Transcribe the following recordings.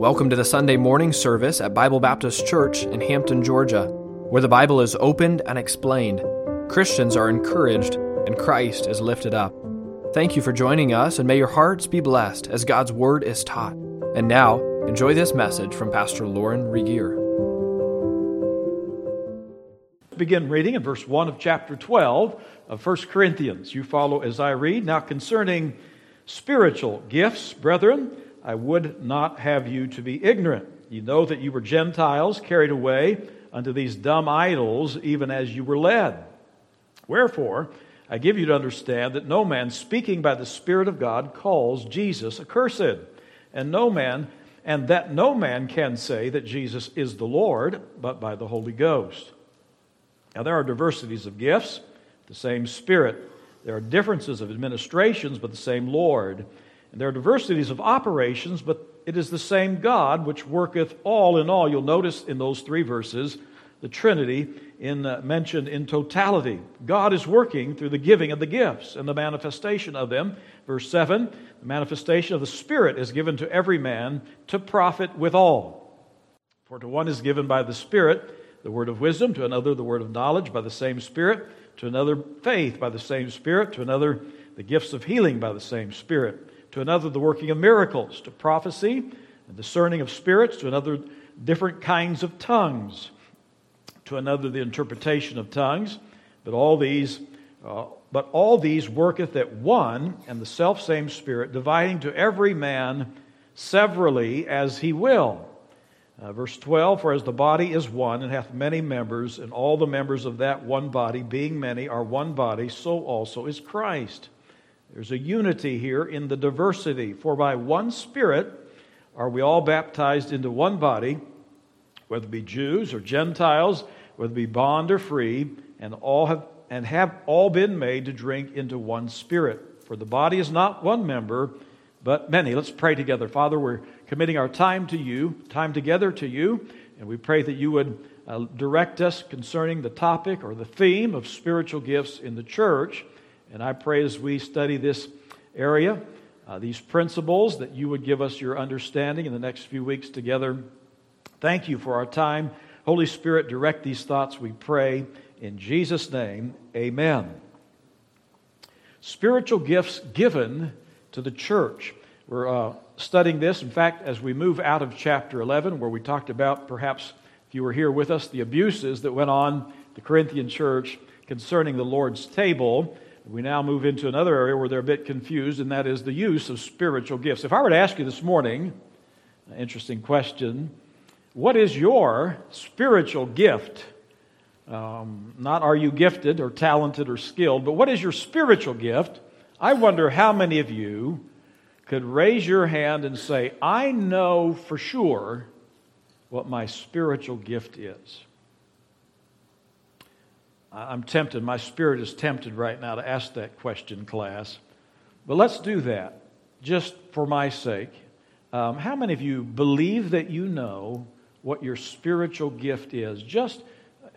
Welcome to the Sunday morning service at Bible Baptist Church in Hampton, Georgia, where the Bible is opened and explained. Christians are encouraged and Christ is lifted up. Thank you for joining us, and may your hearts be blessed as God's Word is taught. And now, enjoy this message from Pastor Lauren Regier. Begin reading in verse 1 of chapter 12 of 1 Corinthians. You follow as I read. Now, concerning spiritual gifts, brethren, I would not have you to be ignorant. You know that you were Gentiles carried away unto these dumb idols, even as you were led. Wherefore, I give you to understand that no man speaking by the Spirit of God calls Jesus accursed, and no man, and that no man can say that Jesus is the Lord, but by the Holy Ghost. Now there are diversities of gifts, the same Spirit. There are differences of administrations, but the same Lord. And there are diversities of operations, but it is the same God which worketh all in all. You'll notice in those three verses the Trinity in, uh, mentioned in totality. God is working through the giving of the gifts and the manifestation of them. Verse 7 the manifestation of the Spirit is given to every man to profit withal. For to one is given by the Spirit the word of wisdom, to another the word of knowledge by the same Spirit, to another faith by the same Spirit, to another the gifts of healing by the same Spirit to another the working of miracles, to prophecy and discerning of spirits, to another different kinds of tongues, to another the interpretation of tongues. But all these, uh, but all these worketh at one and the self same Spirit, dividing to every man severally as he will. Uh, verse 12 For as the body is one and hath many members, and all the members of that one body, being many, are one body, so also is Christ. There's a unity here in the diversity. For by one Spirit are we all baptized into one body, whether it be Jews or Gentiles, whether it be bond or free, and all have and have all been made to drink into one spirit. For the body is not one member, but many. Let's pray together. Father, we're committing our time to you, time together to you, and we pray that you would uh, direct us concerning the topic or the theme of spiritual gifts in the church. And I pray as we study this area, uh, these principles, that you would give us your understanding in the next few weeks together. Thank you for our time. Holy Spirit, direct these thoughts, we pray. In Jesus' name, amen. Spiritual gifts given to the church. We're uh, studying this. In fact, as we move out of chapter 11, where we talked about, perhaps if you were here with us, the abuses that went on the Corinthian church concerning the Lord's table, we now move into another area where they're a bit confused, and that is the use of spiritual gifts. If I were to ask you this morning, interesting question, what is your spiritual gift? Um, not are you gifted or talented or skilled, but what is your spiritual gift? I wonder how many of you could raise your hand and say, I know for sure what my spiritual gift is. I'm tempted, my spirit is tempted right now to ask that question, class. But let's do that just for my sake. Um, how many of you believe that you know what your spiritual gift is? Just,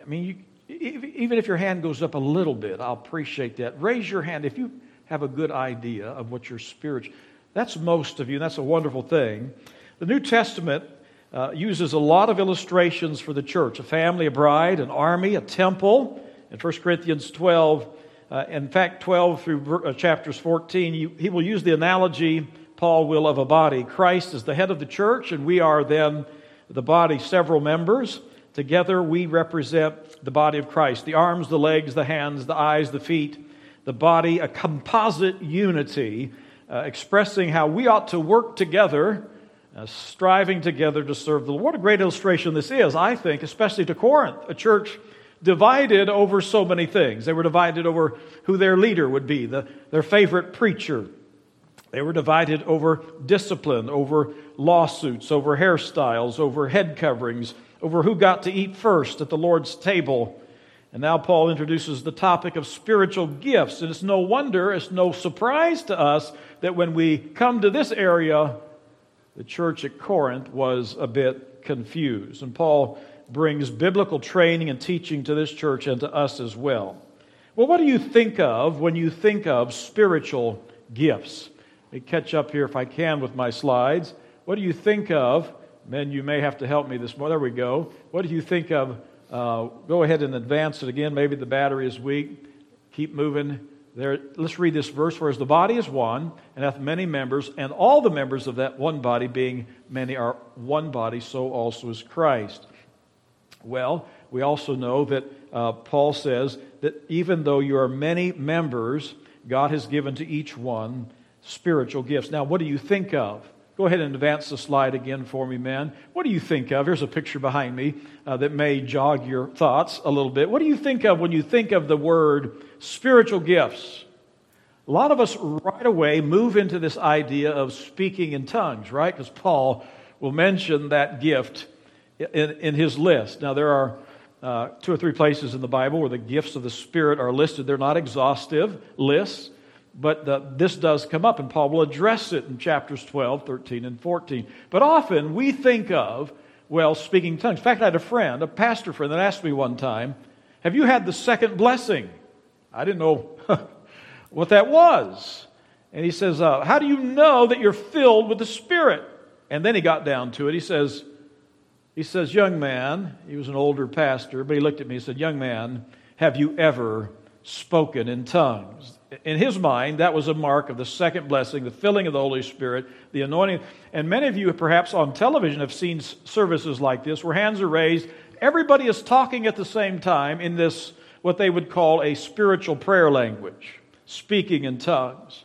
I mean, you, even if your hand goes up a little bit, I'll appreciate that. Raise your hand if you have a good idea of what your spiritual. That's most of you, and that's a wonderful thing. The New Testament uh, uses a lot of illustrations for the church a family, a bride, an army, a temple in 1 Corinthians 12, uh, in fact, 12 through uh, chapters 14, you, he will use the analogy, Paul will, of a body. Christ is the head of the church, and we are then the body, several members. Together, we represent the body of Christ the arms, the legs, the hands, the eyes, the feet, the body, a composite unity uh, expressing how we ought to work together, uh, striving together to serve the Lord. What a great illustration this is, I think, especially to Corinth, a church divided over so many things. They were divided over who their leader would be, the, their favorite preacher. They were divided over discipline, over lawsuits, over hairstyles, over head coverings, over who got to eat first at the Lord's table. And now Paul introduces the topic of spiritual gifts. And it's no wonder, it's no surprise to us that when we come to this area, the church at Corinth was a bit confused. And Paul brings biblical training and teaching to this church and to us as well. Well, what do you think of when you think of spiritual gifts? Let me catch up here if I can with my slides. What do you think of Men, you may have to help me this morning. There we go. What do you think of? Uh, go ahead and advance it again. Maybe the battery is weak. Keep moving. There, let's read this verse. Whereas the body is one and hath many members, and all the members of that one body, being many, are one body, so also is Christ. Well, we also know that uh, Paul says that even though you are many members, God has given to each one spiritual gifts. Now, what do you think of? Go ahead and advance the slide again for me, man. What do you think of? Here's a picture behind me uh, that may jog your thoughts a little bit. What do you think of when you think of the word spiritual gifts? A lot of us right away move into this idea of speaking in tongues, right? Because Paul will mention that gift in, in his list. Now, there are uh, two or three places in the Bible where the gifts of the Spirit are listed. They're not exhaustive lists, but the, this does come up, and Paul will address it in chapters 12, 13, and 14. But often we think of, well, speaking tongues. In fact, I had a friend, a pastor friend, that asked me one time, Have you had the second blessing? I didn't know what that was. And he says, uh, How do you know that you're filled with the Spirit? And then he got down to it. He says, he says, Young man, he was an older pastor, but he looked at me and said, Young man, have you ever spoken in tongues? In his mind, that was a mark of the second blessing, the filling of the Holy Spirit, the anointing. And many of you, perhaps on television, have seen services like this where hands are raised. Everybody is talking at the same time in this, what they would call a spiritual prayer language, speaking in tongues.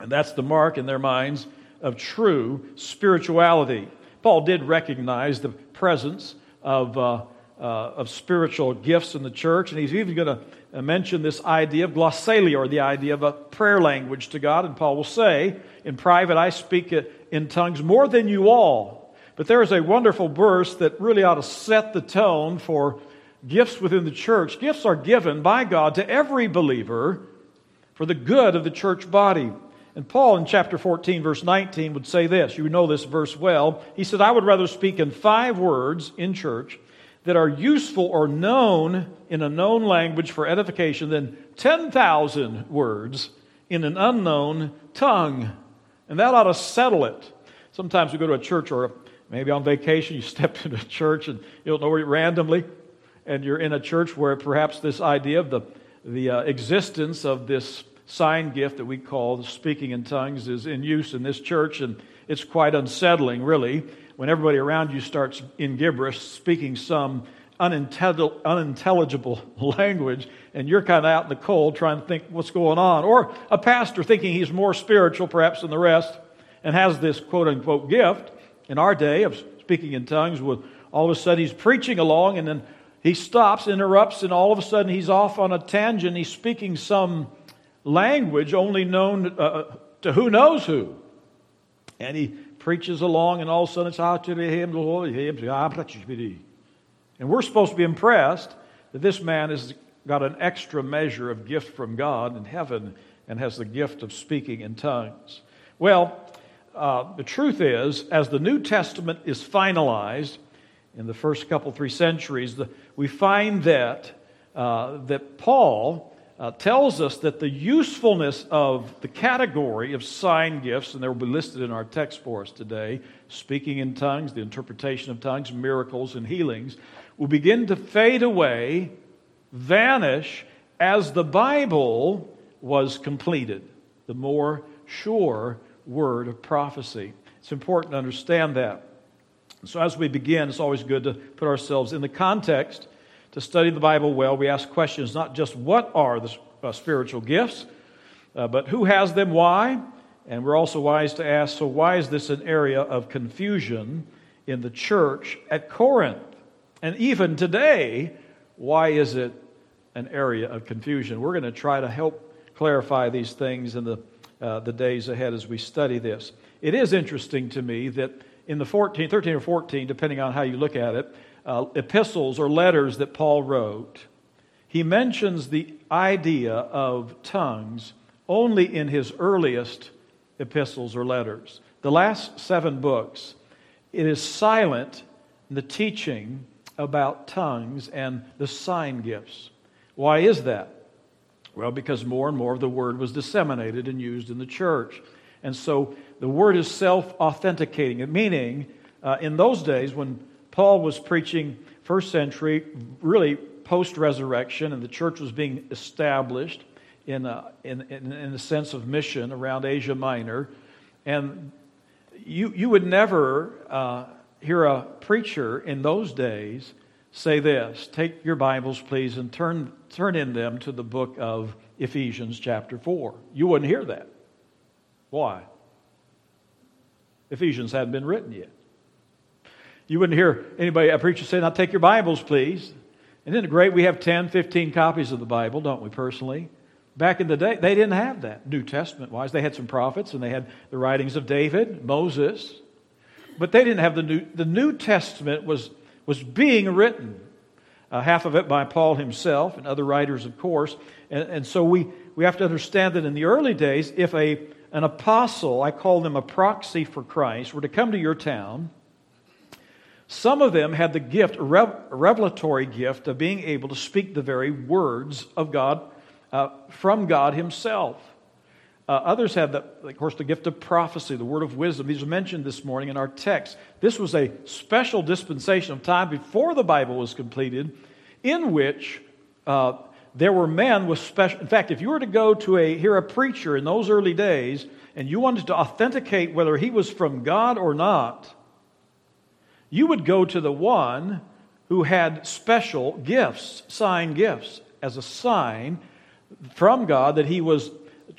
And that's the mark in their minds of true spirituality. Paul did recognize the presence of, uh, uh, of spiritual gifts in the church, and he's even going to mention this idea of glossolalia, or the idea of a prayer language to God. And Paul will say, In private, I speak in tongues more than you all. But there is a wonderful verse that really ought to set the tone for gifts within the church. Gifts are given by God to every believer for the good of the church body. And Paul in chapter 14, verse 19, would say this. You know this verse well. He said, I would rather speak in five words in church that are useful or known in a known language for edification than 10,000 words in an unknown tongue. And that ought to settle it. Sometimes we go to a church or maybe on vacation, you step into a church and you don't know where you randomly, and you're in a church where perhaps this idea of the, the uh, existence of this sign gift that we call speaking in tongues is in use in this church, and it's quite unsettling, really, when everybody around you starts in gibberish, speaking some unintelligible language, and you're kind of out in the cold trying to think what's going on. Or a pastor thinking he's more spiritual, perhaps, than the rest, and has this quote unquote gift in our day of speaking in tongues with all of a sudden he's preaching along and then he stops, interrupts, and all of a sudden he's off on a tangent. He's speaking some language only known uh, uh, to who knows who. And he preaches along, and all of a sudden it's out to him, and we're supposed to be impressed that this man has got an extra measure of gift from God in heaven and has the gift of speaking in tongues. Well, uh, the truth is, as the New Testament is finalized in the first couple, three centuries, the, we find that, uh, that Paul uh, tells us that the usefulness of the category of sign gifts, and they will be listed in our text for us today speaking in tongues, the interpretation of tongues, miracles, and healings will begin to fade away, vanish, as the Bible was completed, the more sure word of prophecy. It's important to understand that. So, as we begin, it's always good to put ourselves in the context to study the Bible well, we ask questions not just what are the uh, spiritual gifts, uh, but who has them, why? And we're also wise to ask so, why is this an area of confusion in the church at Corinth? And even today, why is it an area of confusion? We're going to try to help clarify these things in the, uh, the days ahead as we study this. It is interesting to me that in the 14, 13 or 14, depending on how you look at it, uh, epistles or letters that Paul wrote, he mentions the idea of tongues only in his earliest epistles or letters. The last seven books, it is silent in the teaching about tongues and the sign gifts. Why is that? Well, because more and more of the word was disseminated and used in the church. And so the word is self authenticating, meaning uh, in those days when Paul was preaching first century, really post resurrection, and the church was being established in, a, in, in, in a sense of mission around Asia Minor. And you, you would never uh, hear a preacher in those days say this Take your Bibles, please, and turn, turn in them to the book of Ephesians, chapter 4. You wouldn't hear that. Why? Ephesians hadn't been written yet. You wouldn't hear anybody, a preacher say, Now take your Bibles, please. And isn't it great? We have 10, 15 copies of the Bible, don't we, personally? Back in the day, they didn't have that, New Testament wise. They had some prophets and they had the writings of David, Moses, but they didn't have the New, the New Testament was, was being written. Uh, half of it by Paul himself and other writers, of course. And, and so we, we have to understand that in the early days, if a, an apostle, I call them a proxy for Christ, were to come to your town, some of them had the gift, revelatory gift, of being able to speak the very words of God uh, from God Himself. Uh, others had, the, of course, the gift of prophecy, the word of wisdom. These are mentioned this morning in our text. This was a special dispensation of time before the Bible was completed, in which uh, there were men with special. In fact, if you were to go to a hear a preacher in those early days, and you wanted to authenticate whether he was from God or not, you would go to the one who had special gifts, sign gifts, as a sign from God that he was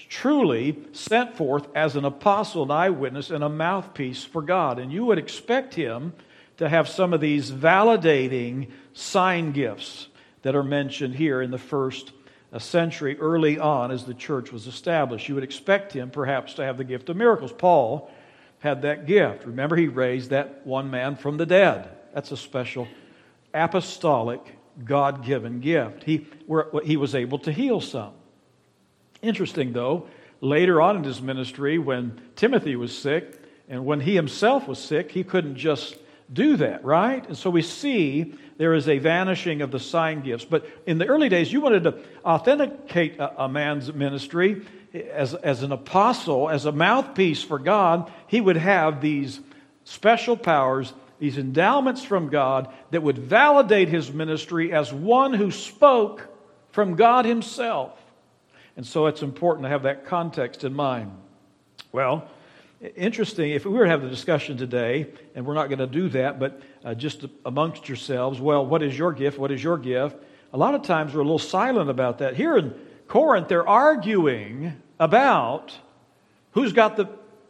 truly sent forth as an apostle, an eyewitness, and a mouthpiece for God. And you would expect him to have some of these validating sign gifts that are mentioned here in the first uh, century, early on as the church was established. You would expect him perhaps to have the gift of miracles. Paul had that gift. Remember, he raised that one man from the dead. That's a special apostolic, God given gift. He, he was able to heal some. Interesting, though, later on in his ministry, when Timothy was sick and when he himself was sick, he couldn't just do that, right? And so we see there is a vanishing of the sign gifts. But in the early days, you wanted to authenticate a, a man's ministry as, as an apostle, as a mouthpiece for God, he would have these special powers, these endowments from God that would validate his ministry as one who spoke from God himself. And so it's important to have that context in mind. Well, interesting, if we were to have the discussion today, and we're not going to do that, but uh, just amongst yourselves, well, what is your gift? What is your gift? A lot of times we're a little silent about that. Here in Corinth, they're arguing about who's got the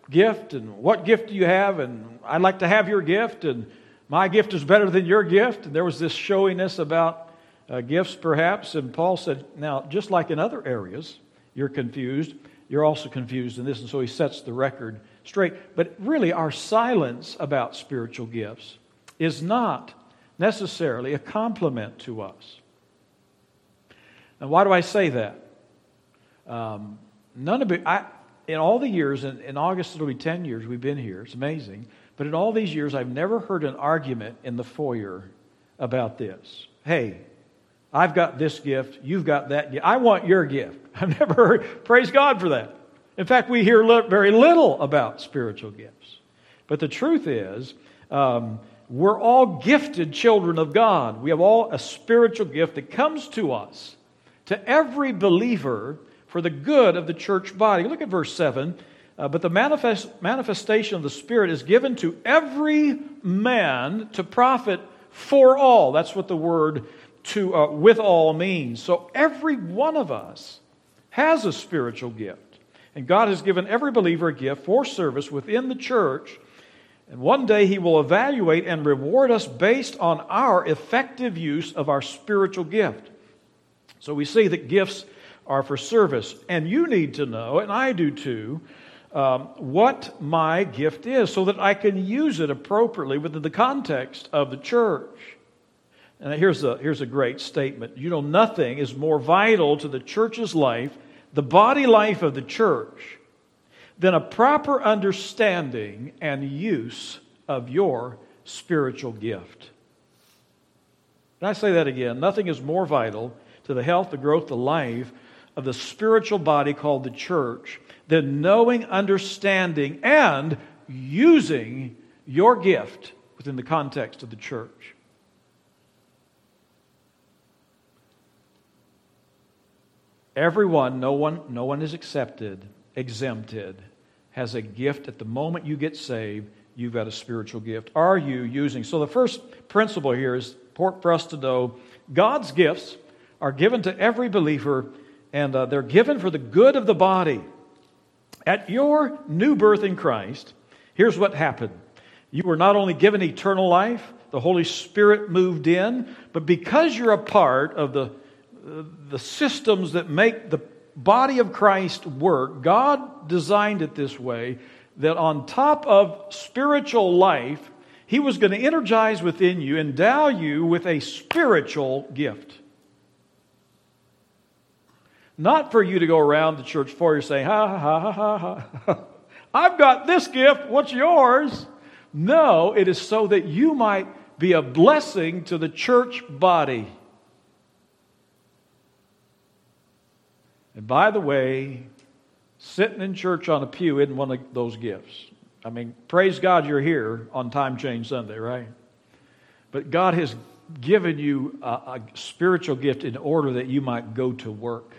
gift and what gift do you have, and I'd like to have your gift, and my gift is better than your gift. And there was this showiness about uh, gifts, perhaps. And Paul said, Now, just like in other areas, you're confused, you're also confused in this. And so he sets the record straight. But really, our silence about spiritual gifts is not necessarily a compliment to us. Now, why do I say that? Um, none of it, I, in all the years, in, in August it'll be 10 years we've been here, it's amazing. But in all these years, I've never heard an argument in the foyer about this. Hey, I've got this gift, you've got that gift. I want your gift. I've never heard, praise God for that. In fact, we hear very little about spiritual gifts. But the truth is, um, we're all gifted children of God. We have all a spiritual gift that comes to us. To every believer, for the good of the church body. Look at verse 7. Uh, but the manifest, manifestation of the Spirit is given to every man to profit for all. That's what the word to uh, with all means. So every one of us has a spiritual gift. And God has given every believer a gift for service within the church. And one day He will evaluate and reward us based on our effective use of our spiritual gift. So we see that gifts are for service. And you need to know, and I do too, um, what my gift is so that I can use it appropriately within the context of the church. And here's a, here's a great statement. You know, nothing is more vital to the church's life, the body life of the church, than a proper understanding and use of your spiritual gift. Can I say that again? Nothing is more vital to the health, the growth, the life of the spiritual body called the church than knowing, understanding, and using your gift within the context of the church. Everyone, no one, no one is accepted, exempted, has a gift at the moment you get saved. You've got a spiritual gift. Are you using? So the first principle here is important for us to know God's gifts are given to every believer, and uh, they're given for the good of the body. At your new birth in Christ, here's what happened. You were not only given eternal life, the Holy Spirit moved in, but because you're a part of the the systems that make the body of Christ work, God designed it this way that on top of spiritual life, He was going to energize within you, endow you with a spiritual gift. Not for you to go around the church for you saying, ha ha ha ha ha, ha. I've got this gift, what's yours? No, it is so that you might be a blessing to the church body. And by the way, sitting in church on a pew isn't one of those gifts. I mean, praise God you're here on Time Change Sunday, right? But God has given you a, a spiritual gift in order that you might go to work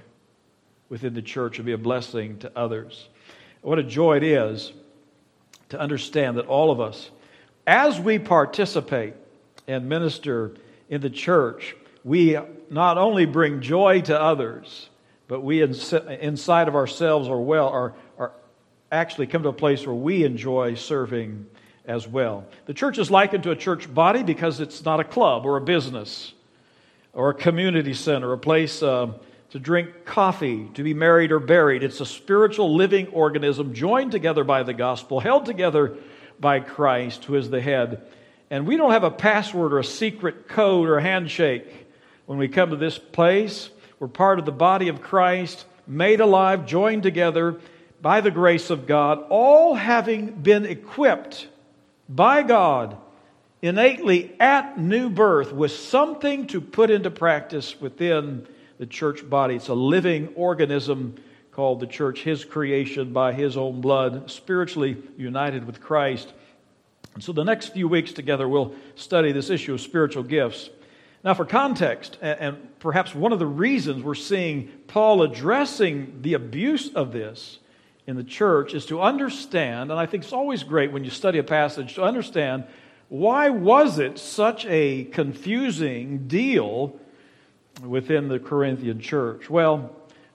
within the church and be a blessing to others. What a joy it is to understand that all of us, as we participate and minister in the church, we not only bring joy to others, but we inside of ourselves are well are, are actually come to a place where we enjoy serving as well. The church is likened to a church body because it's not a club or a business or a community center, a place uh, to drink coffee, to be married or buried. It's a spiritual living organism joined together by the gospel, held together by Christ, who is the head. And we don't have a password or a secret code or a handshake when we come to this place. We're part of the body of Christ, made alive, joined together by the grace of God, all having been equipped by God innately at new birth with something to put into practice within the church body. It's a living organism called the church, His creation by His own blood, spiritually united with Christ. And so the next few weeks together, we'll study this issue of spiritual gifts. Now, for context, and perhaps one of the reasons we're seeing Paul addressing the abuse of this in the church is to understand, and I think it's always great when you study a passage to understand why was it such a confusing deal within the Corinthian church? Well,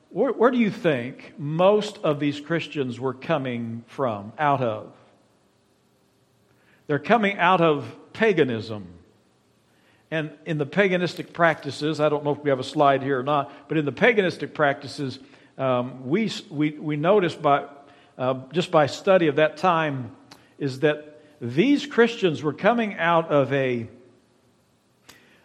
where, where do you think most of these Christians were coming from, out of? They're coming out of paganism and in the paganistic practices, I don't know if we have a slide here or not, but in the paganistic practices, um, we, we, we notice by, uh, just by study of that time is that these Christians were coming out of a,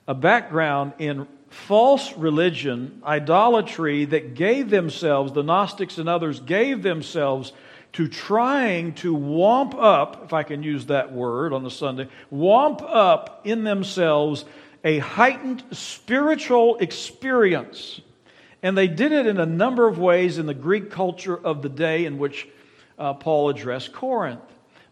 a background in false religion, idolatry that gave themselves, the Gnostics and others gave themselves to trying to womp up, if I can use that word on the Sunday, womp up in themselves a heightened spiritual experience. And they did it in a number of ways in the Greek culture of the day in which uh, Paul addressed Corinth.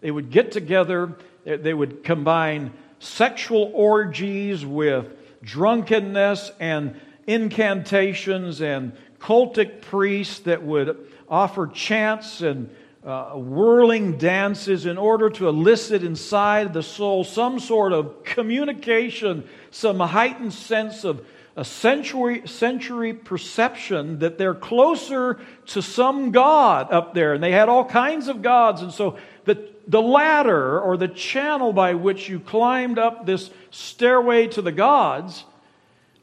They would get together, they would combine sexual orgies with drunkenness and incantations and cultic priests that would offer chants and uh, whirling dances in order to elicit inside the soul some sort of communication, some heightened sense of a century, century perception that they're closer to some God up there. And they had all kinds of gods. And so the, the ladder or the channel by which you climbed up this stairway to the gods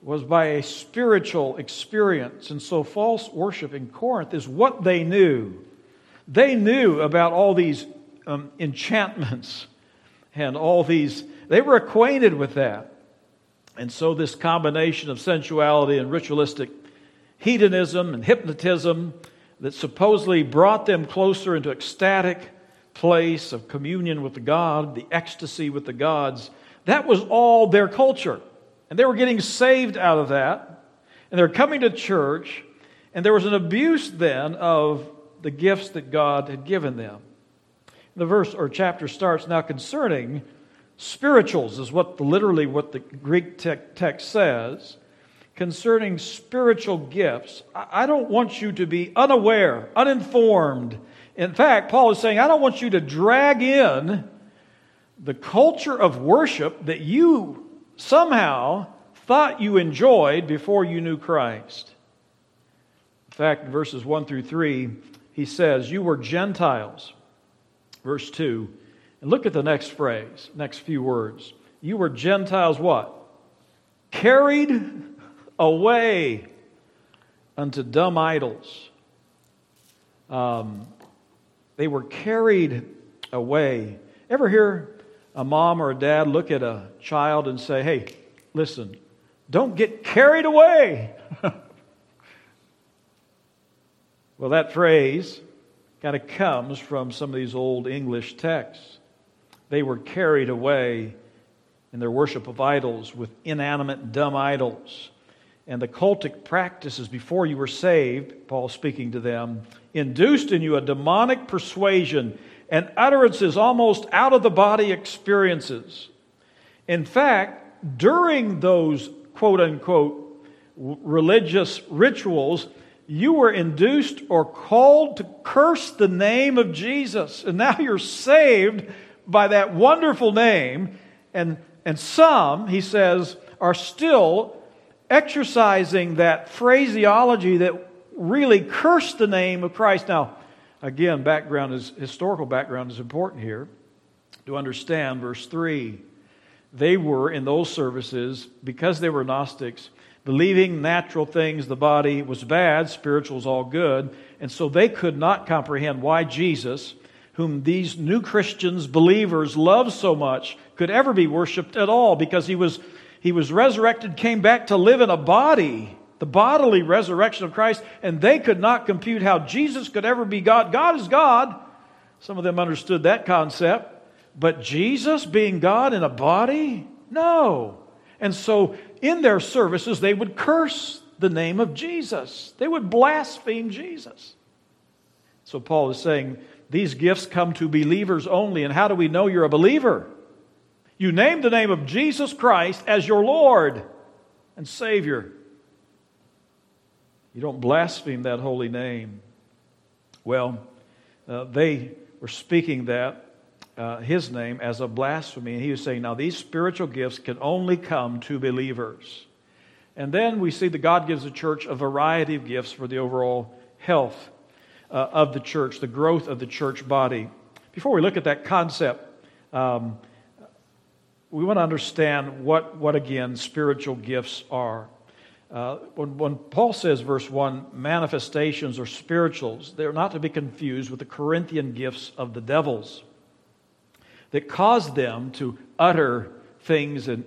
was by a spiritual experience. And so false worship in Corinth is what they knew. They knew about all these um, enchantments and all these, they were acquainted with that. And so, this combination of sensuality and ritualistic hedonism and hypnotism that supposedly brought them closer into ecstatic place of communion with the God, the ecstasy with the gods, that was all their culture. And they were getting saved out of that. And they're coming to church. And there was an abuse then of the gifts that God had given them. The verse or chapter starts now concerning spirituals is what literally what the Greek text says concerning spiritual gifts. I don't want you to be unaware, uninformed. In fact, Paul is saying, I don't want you to drag in the culture of worship that you somehow thought you enjoyed before you knew Christ. In fact, in verses 1 through 3, he says, You were Gentiles. Verse 2. And look at the next phrase, next few words. You were Gentiles what? Carried away unto dumb idols. Um, they were carried away. Ever hear a mom or a dad look at a child and say, Hey, listen, don't get carried away? well, that phrase kind of comes from some of these old English texts. They were carried away in their worship of idols with inanimate, dumb idols. And the cultic practices before you were saved, Paul speaking to them, induced in you a demonic persuasion and utterances almost out of the body experiences. In fact, during those quote unquote religious rituals, you were induced or called to curse the name of Jesus. And now you're saved by that wonderful name. And, and some, he says, are still exercising that phraseology that really cursed the name of Christ. Now, again, background is historical background is important here to understand verse 3. They were in those services because they were Gnostics, believing natural things, the body was bad, spiritual was all good, and so they could not comprehend why Jesus, whom these new Christians, believers love so much, could ever be worshiped at all because he was he was resurrected, came back to live in a body, the bodily resurrection of Christ, and they could not compute how Jesus could ever be God. God is God. Some of them understood that concept. But Jesus being God in a body? No. And so in their services, they would curse the name of Jesus, they would blaspheme Jesus. So Paul is saying these gifts come to believers only. And how do we know you're a believer? You name the name of Jesus Christ as your Lord and Savior. You don't blaspheme that holy name. Well, uh, they were speaking that, uh, his name, as a blasphemy. And he was saying, now these spiritual gifts can only come to believers. And then we see that God gives the church a variety of gifts for the overall health uh, of the church, the growth of the church body. Before we look at that concept, um, we want to understand what, what again, spiritual gifts are. Uh, when, when Paul says, verse 1, manifestations or spirituals, they're not to be confused with the Corinthian gifts of the devils that caused them to utter things and,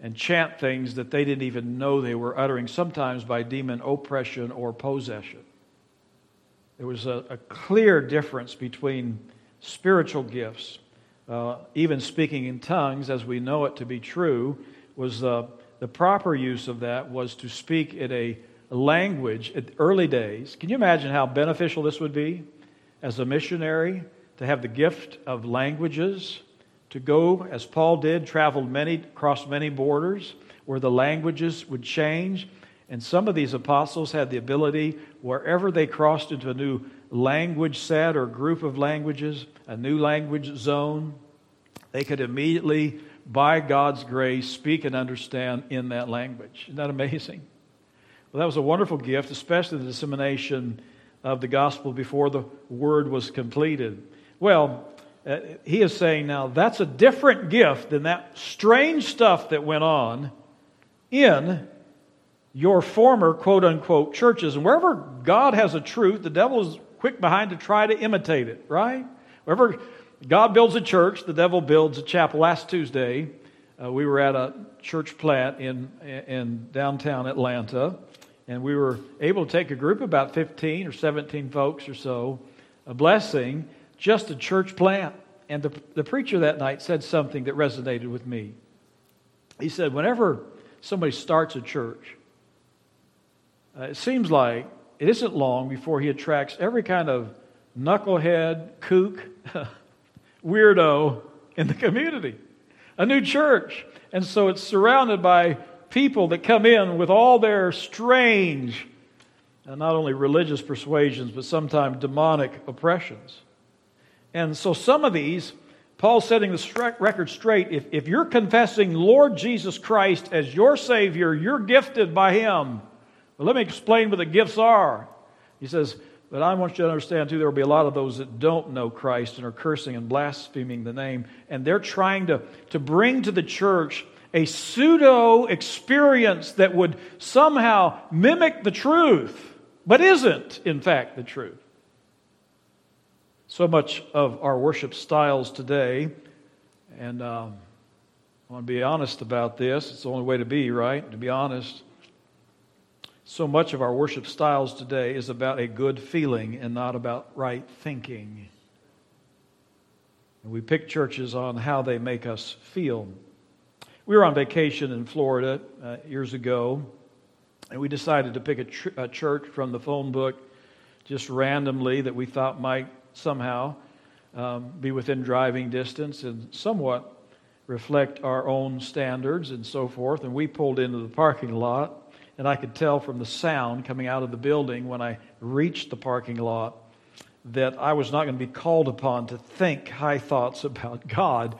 and chant things that they didn't even know they were uttering, sometimes by demon oppression or possession. There was a, a clear difference between spiritual gifts uh, even speaking in tongues, as we know it to be true, was uh, the proper use of that was to speak in a language at early days. Can you imagine how beneficial this would be as a missionary to have the gift of languages, to go, as Paul did, traveled many, across many borders where the languages would change. And some of these apostles had the ability, wherever they crossed into a new language set or group of languages, a new language zone, they could immediately, by God's grace, speak and understand in that language. Isn't that amazing? Well, that was a wonderful gift, especially the dissemination of the gospel before the word was completed. Well, uh, he is saying now that's a different gift than that strange stuff that went on in your former quote unquote churches. And wherever God has a truth, the devil is quick behind to try to imitate it, right? Wherever God builds a church, the devil builds a chapel. Last Tuesday, uh, we were at a church plant in, in downtown Atlanta, and we were able to take a group about 15 or 17 folks or so, a blessing, just a church plant. And the, the preacher that night said something that resonated with me. He said, Whenever somebody starts a church, uh, it seems like it isn't long before he attracts every kind of knucklehead, kook, weirdo in the community. a new church. And so it's surrounded by people that come in with all their strange, and not only religious persuasions, but sometimes demonic oppressions. And so some of these, Paul's setting the record straight. If, if you're confessing Lord Jesus Christ as your Savior, you're gifted by Him. Well, let me explain what the gifts are. He says, but I want you to understand, too, there will be a lot of those that don't know Christ and are cursing and blaspheming the name. And they're trying to, to bring to the church a pseudo experience that would somehow mimic the truth, but isn't, in fact, the truth. So much of our worship styles today, and um, I want to be honest about this. It's the only way to be, right? To be honest. So much of our worship styles today is about a good feeling and not about right thinking. And we pick churches on how they make us feel. We were on vacation in Florida uh, years ago, and we decided to pick a, tr- a, church from the phone book just randomly that we thought might somehow um, be within driving distance and somewhat reflect our own standards and so forth. And we pulled into the parking lot, and I could tell from the sound coming out of the building when I reached the parking lot that I was not going to be called upon to think high thoughts about God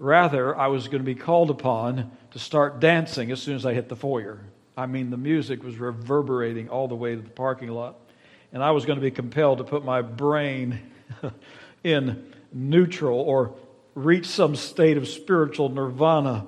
Rather, I was going to be called upon to start dancing as soon as I hit the foyer. I mean, the music was reverberating all the way to the parking lot. And I was going to be compelled to put my brain in neutral or reach some state of spiritual nirvana.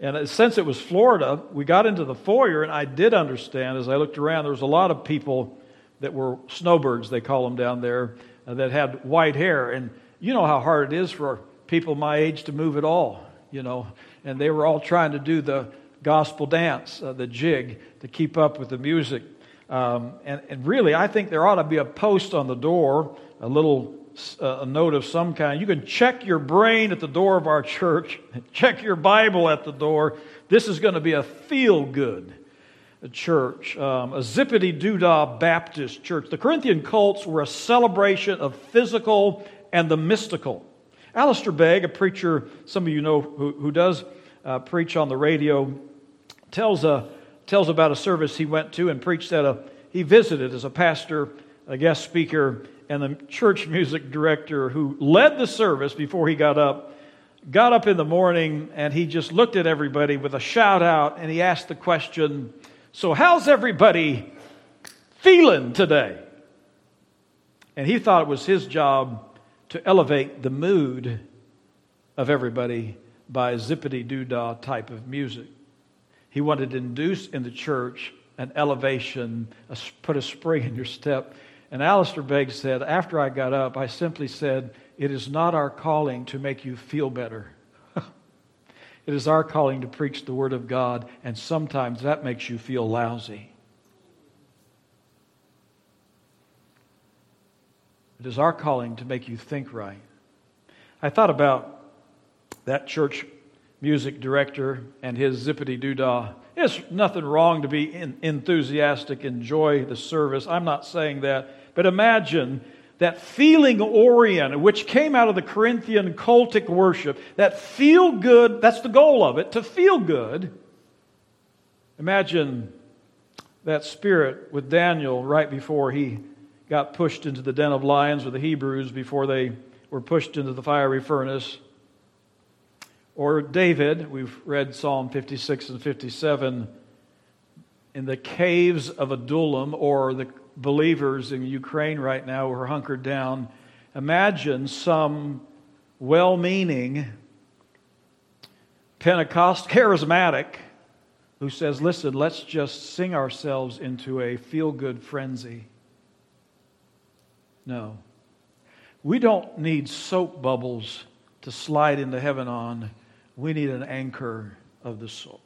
And since it was Florida, we got into the foyer, and I did understand as I looked around, there was a lot of people that were snowbirds, they call them down there, uh, that had white hair. And you know how hard it is for people my age to move at all, you know. And they were all trying to do the gospel dance, uh, the jig, to keep up with the music. Um, and, and, really, I think there ought to be a post on the door, a little uh, a note of some kind. You can check your brain at the door of our church, check your Bible at the door. This is going to be a feel good church, um, a zippity doodah Baptist church. The Corinthian cults were a celebration of physical and the mystical. Alistair Begg, a preacher some of you know who, who does uh, preach on the radio, tells, a, tells about a service he went to and preached at a, he visited as a pastor, a guest speaker, and the church music director who led the service before he got up got up in the morning and he just looked at everybody with a shout out and he asked the question so how's everybody feeling today and he thought it was his job to elevate the mood of everybody by zippity doo dah type of music. He wanted to induce in the church an elevation, a, put a spring in your step. And Alistair Begg said, After I got up, I simply said, It is not our calling to make you feel better. it is our calling to preach the Word of God, and sometimes that makes you feel lousy. It is our calling to make you think right. I thought about that church music director and his zippity doo dah. There's nothing wrong to be enthusiastic, enjoy the service. I'm not saying that. But imagine that feeling oriented, which came out of the Corinthian cultic worship, that feel good, that's the goal of it, to feel good. Imagine that spirit with Daniel right before he got pushed into the den of lions with the Hebrews before they were pushed into the fiery furnace. Or David, we've read Psalm 56 and 57, in the caves of Adullam, or the believers in Ukraine right now who are hunkered down. Imagine some well meaning Pentecost charismatic who says, Listen, let's just sing ourselves into a feel good frenzy. No. We don't need soap bubbles to slide into heaven on. We need an anchor of the soul.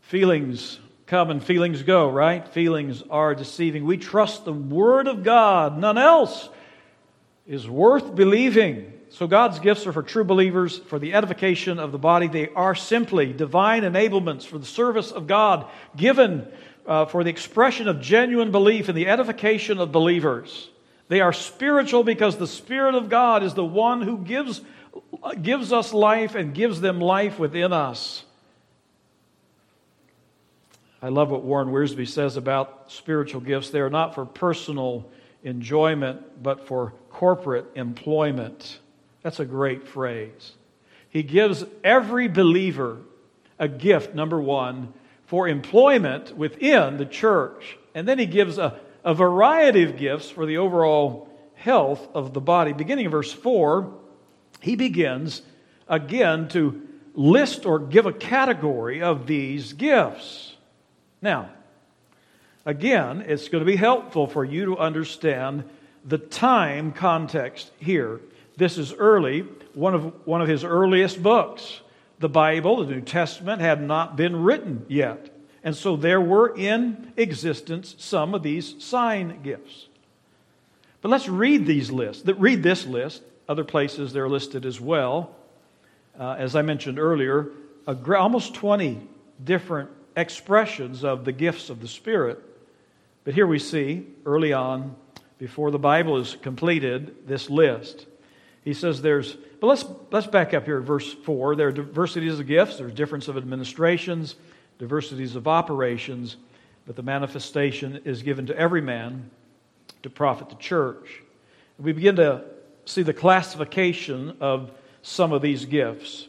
Feelings come and feelings go, right? Feelings are deceiving. We trust the Word of God. None else is worth believing. So God's gifts are for true believers, for the edification of the body. They are simply divine enablements for the service of God, given uh, for the expression of genuine belief and the edification of believers. They are spiritual because the Spirit of God is the one who gives, gives us life and gives them life within us. I love what Warren Wiersbe says about spiritual gifts. They are not for personal enjoyment, but for corporate employment. That's a great phrase. He gives every believer a gift, number one, for employment within the church. And then he gives a, a variety of gifts for the overall health of the body. Beginning in verse 4, he begins again to list or give a category of these gifts. Now, again, it's going to be helpful for you to understand the time context here. This is early, one of, one of his earliest books. The Bible, the New Testament, had not been written yet. And so there were in existence some of these sign gifts. But let's read these lists. Read this list. Other places they're listed as well. Uh, as I mentioned earlier, almost 20 different expressions of the gifts of the Spirit. But here we see, early on, before the Bible is completed, this list. He says there's, but let's, let's back up here at verse 4. There are diversities of gifts, there's difference of administrations, diversities of operations, but the manifestation is given to every man to profit the church. We begin to see the classification of some of these gifts.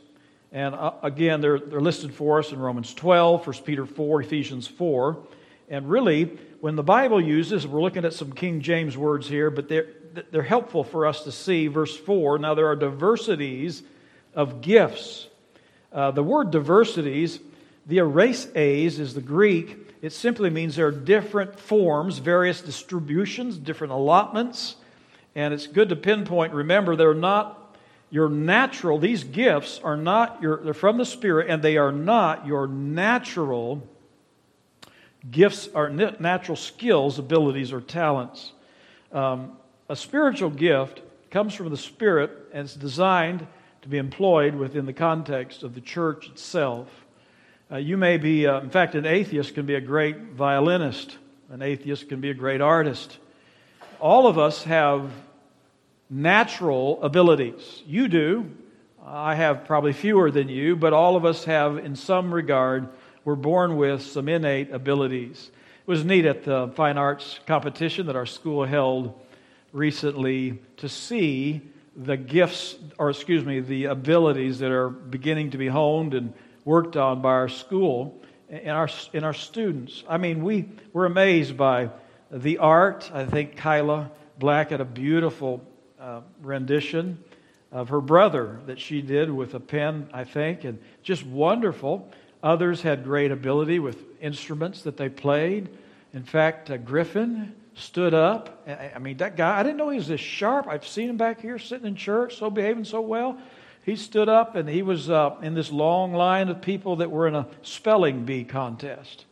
And uh, again, they're, they're listed for us in Romans 12, 1 Peter 4, Ephesians 4. And really, when the Bible uses, we're looking at some King James words here, but they're, they're helpful for us to see. Verse 4 now there are diversities of gifts. Uh, the word diversities, diaireseis is the Greek. It simply means there are different forms, various distributions, different allotments. And it's good to pinpoint, remember, they're not your natural, these gifts are not your, they're from the Spirit, and they are not your natural gifts, or natural skills, abilities, or talents. Um, a spiritual gift comes from the Spirit and it's designed to be employed within the context of the church itself. Uh, you may be, uh, in fact, an atheist can be a great violinist, an atheist can be a great artist. All of us have natural abilities. You do. I have probably fewer than you, but all of us have, in some regard, we're born with some innate abilities. It was neat at the fine arts competition that our school held recently to see the gifts, or excuse me, the abilities that are beginning to be honed and worked on by our school and our, in our students. I mean, we were amazed by the art. I think Kyla Black had a beautiful uh, rendition of her brother that she did with a pen, I think, and just wonderful. Others had great ability with instruments that they played. In fact, uh, Griffin stood up. I mean, that guy, I didn't know he was this sharp. I've seen him back here sitting in church, so behaving so well. He stood up and he was uh, in this long line of people that were in a spelling bee contest.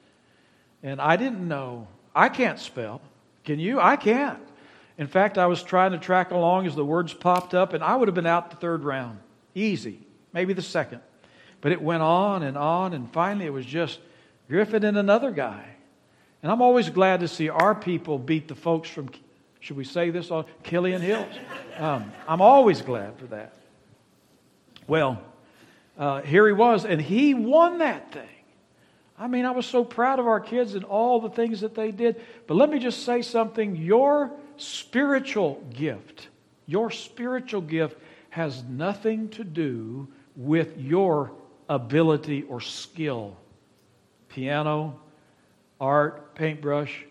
And I didn't know. I can't spell. Can you? I can't. In fact, I was trying to track along as the words popped up, and I would have been out the third round. Easy. Maybe the second. But it went on and on, and finally it was just Griffin and another guy. And I'm always glad to see our people beat the folks from, should we say this on Killian Hills? Um, I'm always glad for that. Well, uh, here he was, and he won that thing. I mean, I was so proud of our kids and all the things that they did. But let me just say something. Your spiritual gift, your spiritual gift has nothing to do with your ability or skill. Piano, art, paintbrush.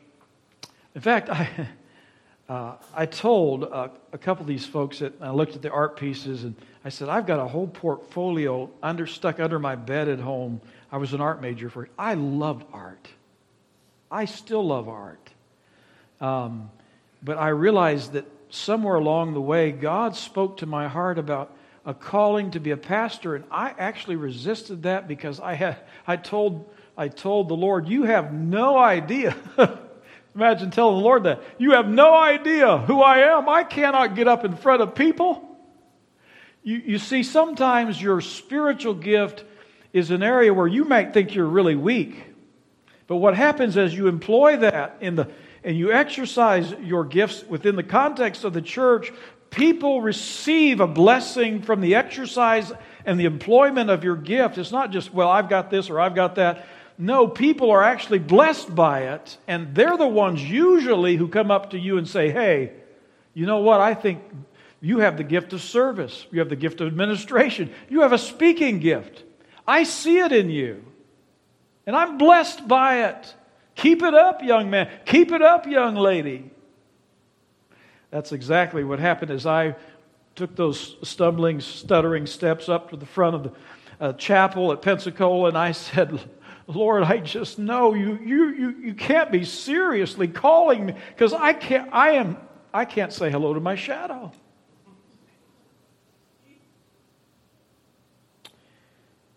In fact, I, uh, I told uh, a couple of these folks that I looked at the art pieces and I said, I've got a whole portfolio under, stuck under my bed at home. I was an art major for I loved art. I still love art. Um, but I realized that somewhere along the way, God spoke to my heart about a calling to be a pastor, and I actually resisted that because I had I told I told the Lord, "You have no idea." Imagine telling the Lord that. You have no idea who I am. I cannot get up in front of people. You, you see, sometimes your spiritual gift is an area where you might think you're really weak. But what happens as you employ that in the and you exercise your gifts within the context of the church, people receive a blessing from the exercise and the employment of your gift. It's not just, well, I've got this or I've got that. No, people are actually blessed by it, and they're the ones usually who come up to you and say, hey, you know what? I think you have the gift of service, you have the gift of administration, you have a speaking gift. I see it in you, and I'm blessed by it. Keep it up, young man. Keep it up, young lady. That's exactly what happened as I took those stumbling, stuttering steps up to the front of the uh, chapel at Pensacola, and I said, Lord, I just know you, you, you, you can't be seriously calling me because I can't, I, am, I can't say hello to my shadow.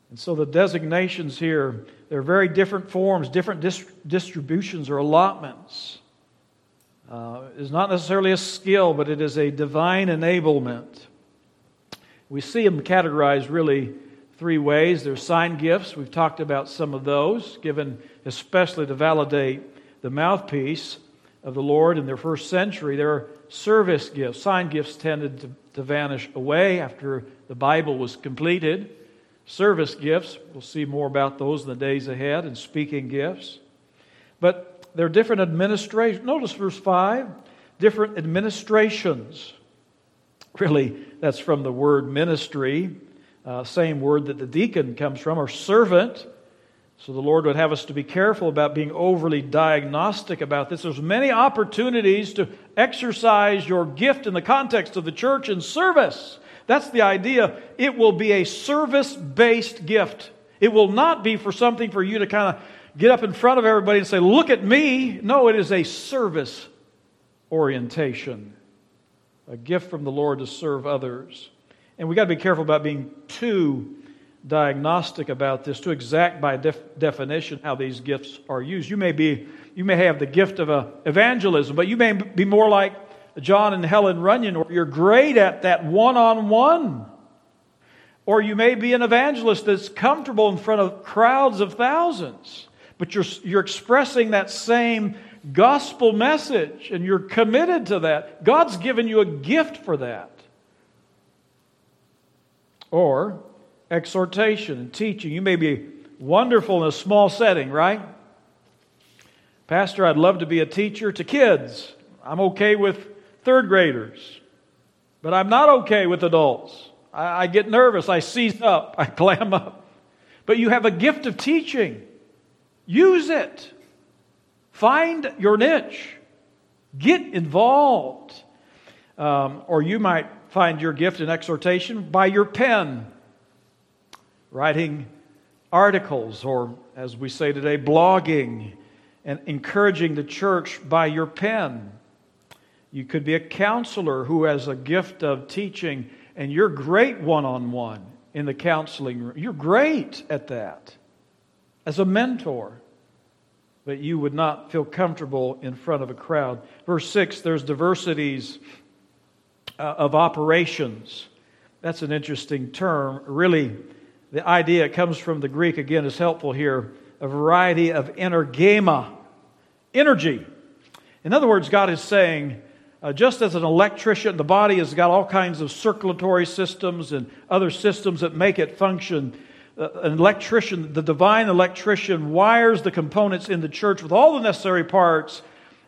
And so the designations here, they're very different forms, different dis- distributions or allotments. Uh, it's not necessarily a skill, but it is a divine enablement. We see them categorized really three ways. There's sign gifts. We've talked about some of those, given especially to validate the mouthpiece of the Lord in their first century. There are service gifts. Sign gifts tended to, to vanish away after the Bible was completed. Service gifts, we'll see more about those in the days ahead, and speaking gifts. But there are different administrations. Notice verse 5 different administrations. Really, that's from the word ministry uh, same word that the deacon comes from, or servant. So the Lord would have us to be careful about being overly diagnostic about this. There's many opportunities to exercise your gift in the context of the church and service. That's the idea. It will be a service based gift. It will not be for something for you to kind of get up in front of everybody and say, Look at me. No, it is a service orientation, a gift from the Lord to serve others. And we've got to be careful about being too diagnostic about this, too exact by def- definition how these gifts are used. You may, be, you may have the gift of evangelism, but you may be more like John and Helen Runyon, where you're great at that one on one. Or you may be an evangelist that's comfortable in front of crowds of thousands, but you're, you're expressing that same gospel message and you're committed to that. God's given you a gift for that or exhortation and teaching. You may be wonderful in a small setting, right? Pastor, I'd love to be a teacher to kids. I'm okay with third graders, but I'm not okay with adults. I, I get nervous, I seize up, I clam up. But you have a gift of teaching. Use it. Find your niche. Get involved. Um, or you might find your gift in exhortation by your pen, writing articles, or as we say today, blogging, and encouraging the church by your pen. You could be a counselor who has a gift of teaching, and you're great one on one in the counseling room. You're great at that as a mentor, but you would not feel comfortable in front of a crowd. Verse 6 there's diversities uh, of operations. That's an interesting term. Really, the idea comes from the Greek, again, is helpful here a variety of energema, energy. In other words, God is saying, uh, just as an electrician, the body has got all kinds of circulatory systems and other systems that make it function. Uh, an electrician, the divine electrician, wires the components in the church with all the necessary parts,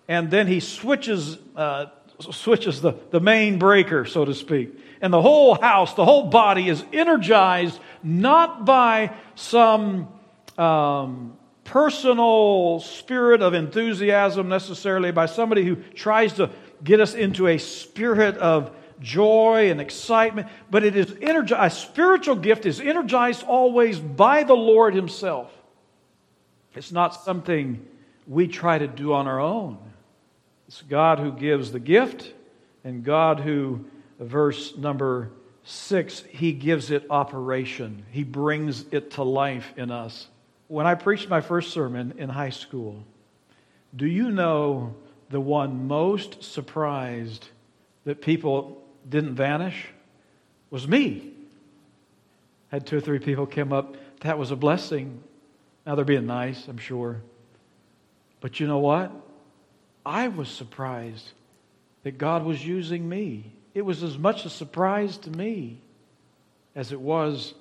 and then he switches uh, switches the, the main breaker, so to speak. And the whole house, the whole body is energized not by some um, personal spirit of enthusiasm necessarily, by somebody who tries to get us into a spirit of joy and excitement, but it is energized. A spiritual gift is energized always by the Lord Himself. It's not something we try to do on our own. It's God who gives the gift, and God who, verse number six, He gives it operation. He brings it to life in us. When I preached my first sermon in high school, do you know the one most surprised that people didn't vanish was me? Had two or three people come up. That was a blessing. Now they're being nice, I'm sure. But you know what? I was surprised that God was using me. It was as much a surprise to me as it was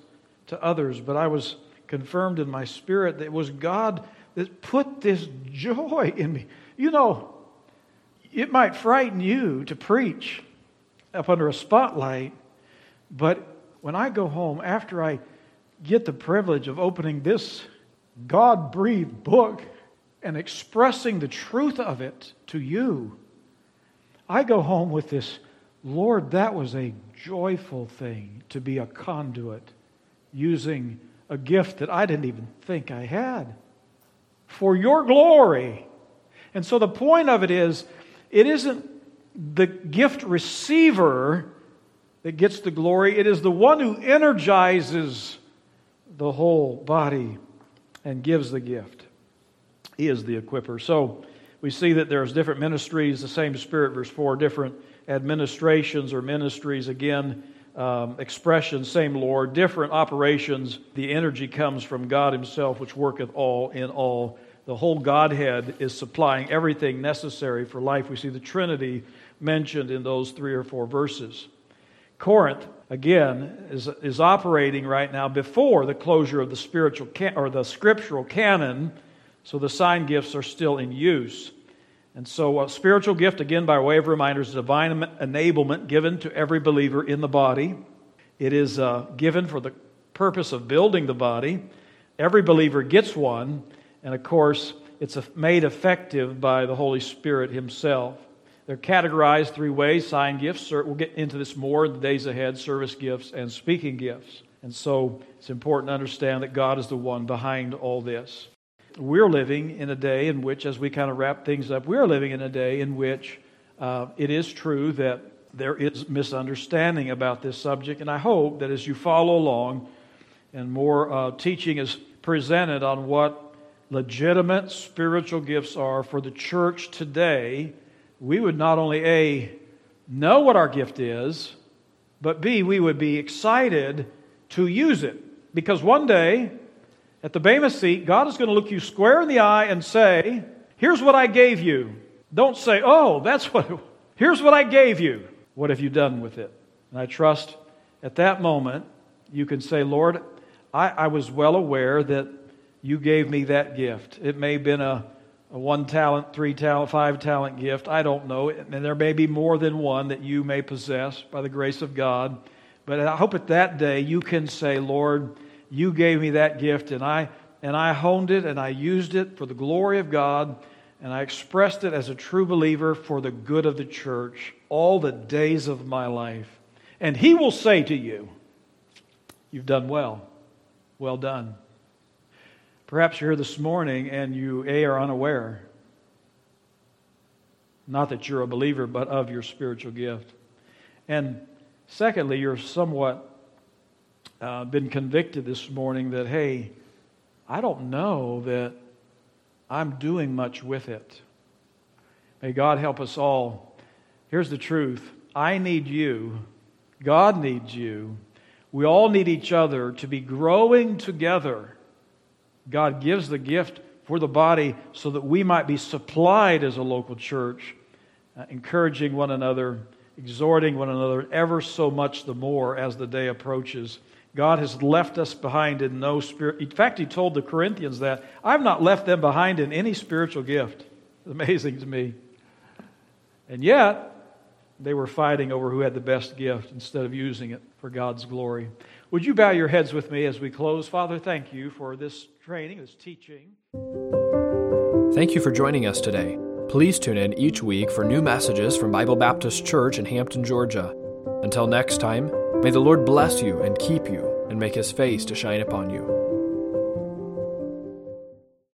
to others, but I was confirmed in my spirit that it was God that put this joy in me. You know, it might frighten you to preach up under a spotlight, but when I go home, after I get the privilege of opening this God breathed book and expressing the truth of it to you, I go home with this Lord, that was a joyful thing to be a conduit using a gift that I didn't even think I had for your glory. And so the point of it is, it isn't the gift receiver that gets the glory, it is the one who energizes the whole body and gives the gift. He is the equiper. So we see that there's different ministries, the same Spirit, verse 4, different administrations or ministries, again, um, expressions, same Lord, different operations. The energy comes from God Himself, which worketh all in all. The whole Godhead is supplying everything necessary for life. We see the Trinity mentioned in those three or four verses. Corinth, again, is, is operating right now before the closure of the spiritual can, or the scriptural canon, so the sign gifts are still in use. And so, a spiritual gift, again, by way of reminders, is divine enablement given to every believer in the body. It is uh, given for the purpose of building the body. Every believer gets one, and of course, it's made effective by the Holy Spirit Himself. They're categorized three ways sign gifts. We'll get into this more in the days ahead service gifts and speaking gifts. And so, it's important to understand that God is the one behind all this we're living in a day in which, as we kind of wrap things up, we're living in a day in which uh, it is true that there is misunderstanding about this subject. And I hope that as you follow along and more uh, teaching is presented on what legitimate spiritual gifts are for the church today, we would not only A, know what our gift is, but B, we would be excited to use it. Because one day, at the Bema seat, God is going to look you square in the eye and say, Here's what I gave you. Don't say, Oh, that's what, here's what I gave you. What have you done with it? And I trust at that moment you can say, Lord, I, I was well aware that you gave me that gift. It may have been a, a one talent, three talent, five talent gift. I don't know. And there may be more than one that you may possess by the grace of God. But I hope at that day you can say, Lord, you gave me that gift and I and I honed it and I used it for the glory of God and I expressed it as a true believer for the good of the church all the days of my life. And he will say to you, You've done well. Well done. Perhaps you're here this morning and you, A, are unaware. Not that you're a believer, but of your spiritual gift. And secondly, you're somewhat uh, been convicted this morning that, hey, I don't know that I'm doing much with it. May God help us all. Here's the truth I need you, God needs you. We all need each other to be growing together. God gives the gift for the body so that we might be supplied as a local church, uh, encouraging one another, exhorting one another ever so much the more as the day approaches. God has left us behind in no spirit. In fact, he told the Corinthians that I've not left them behind in any spiritual gift. It's amazing to me. And yet, they were fighting over who had the best gift instead of using it for God's glory. Would you bow your heads with me as we close? Father, thank you for this training, this teaching. Thank you for joining us today. Please tune in each week for new messages from Bible Baptist Church in Hampton, Georgia. Until next time, May the Lord bless you and keep you and make his face to shine upon you.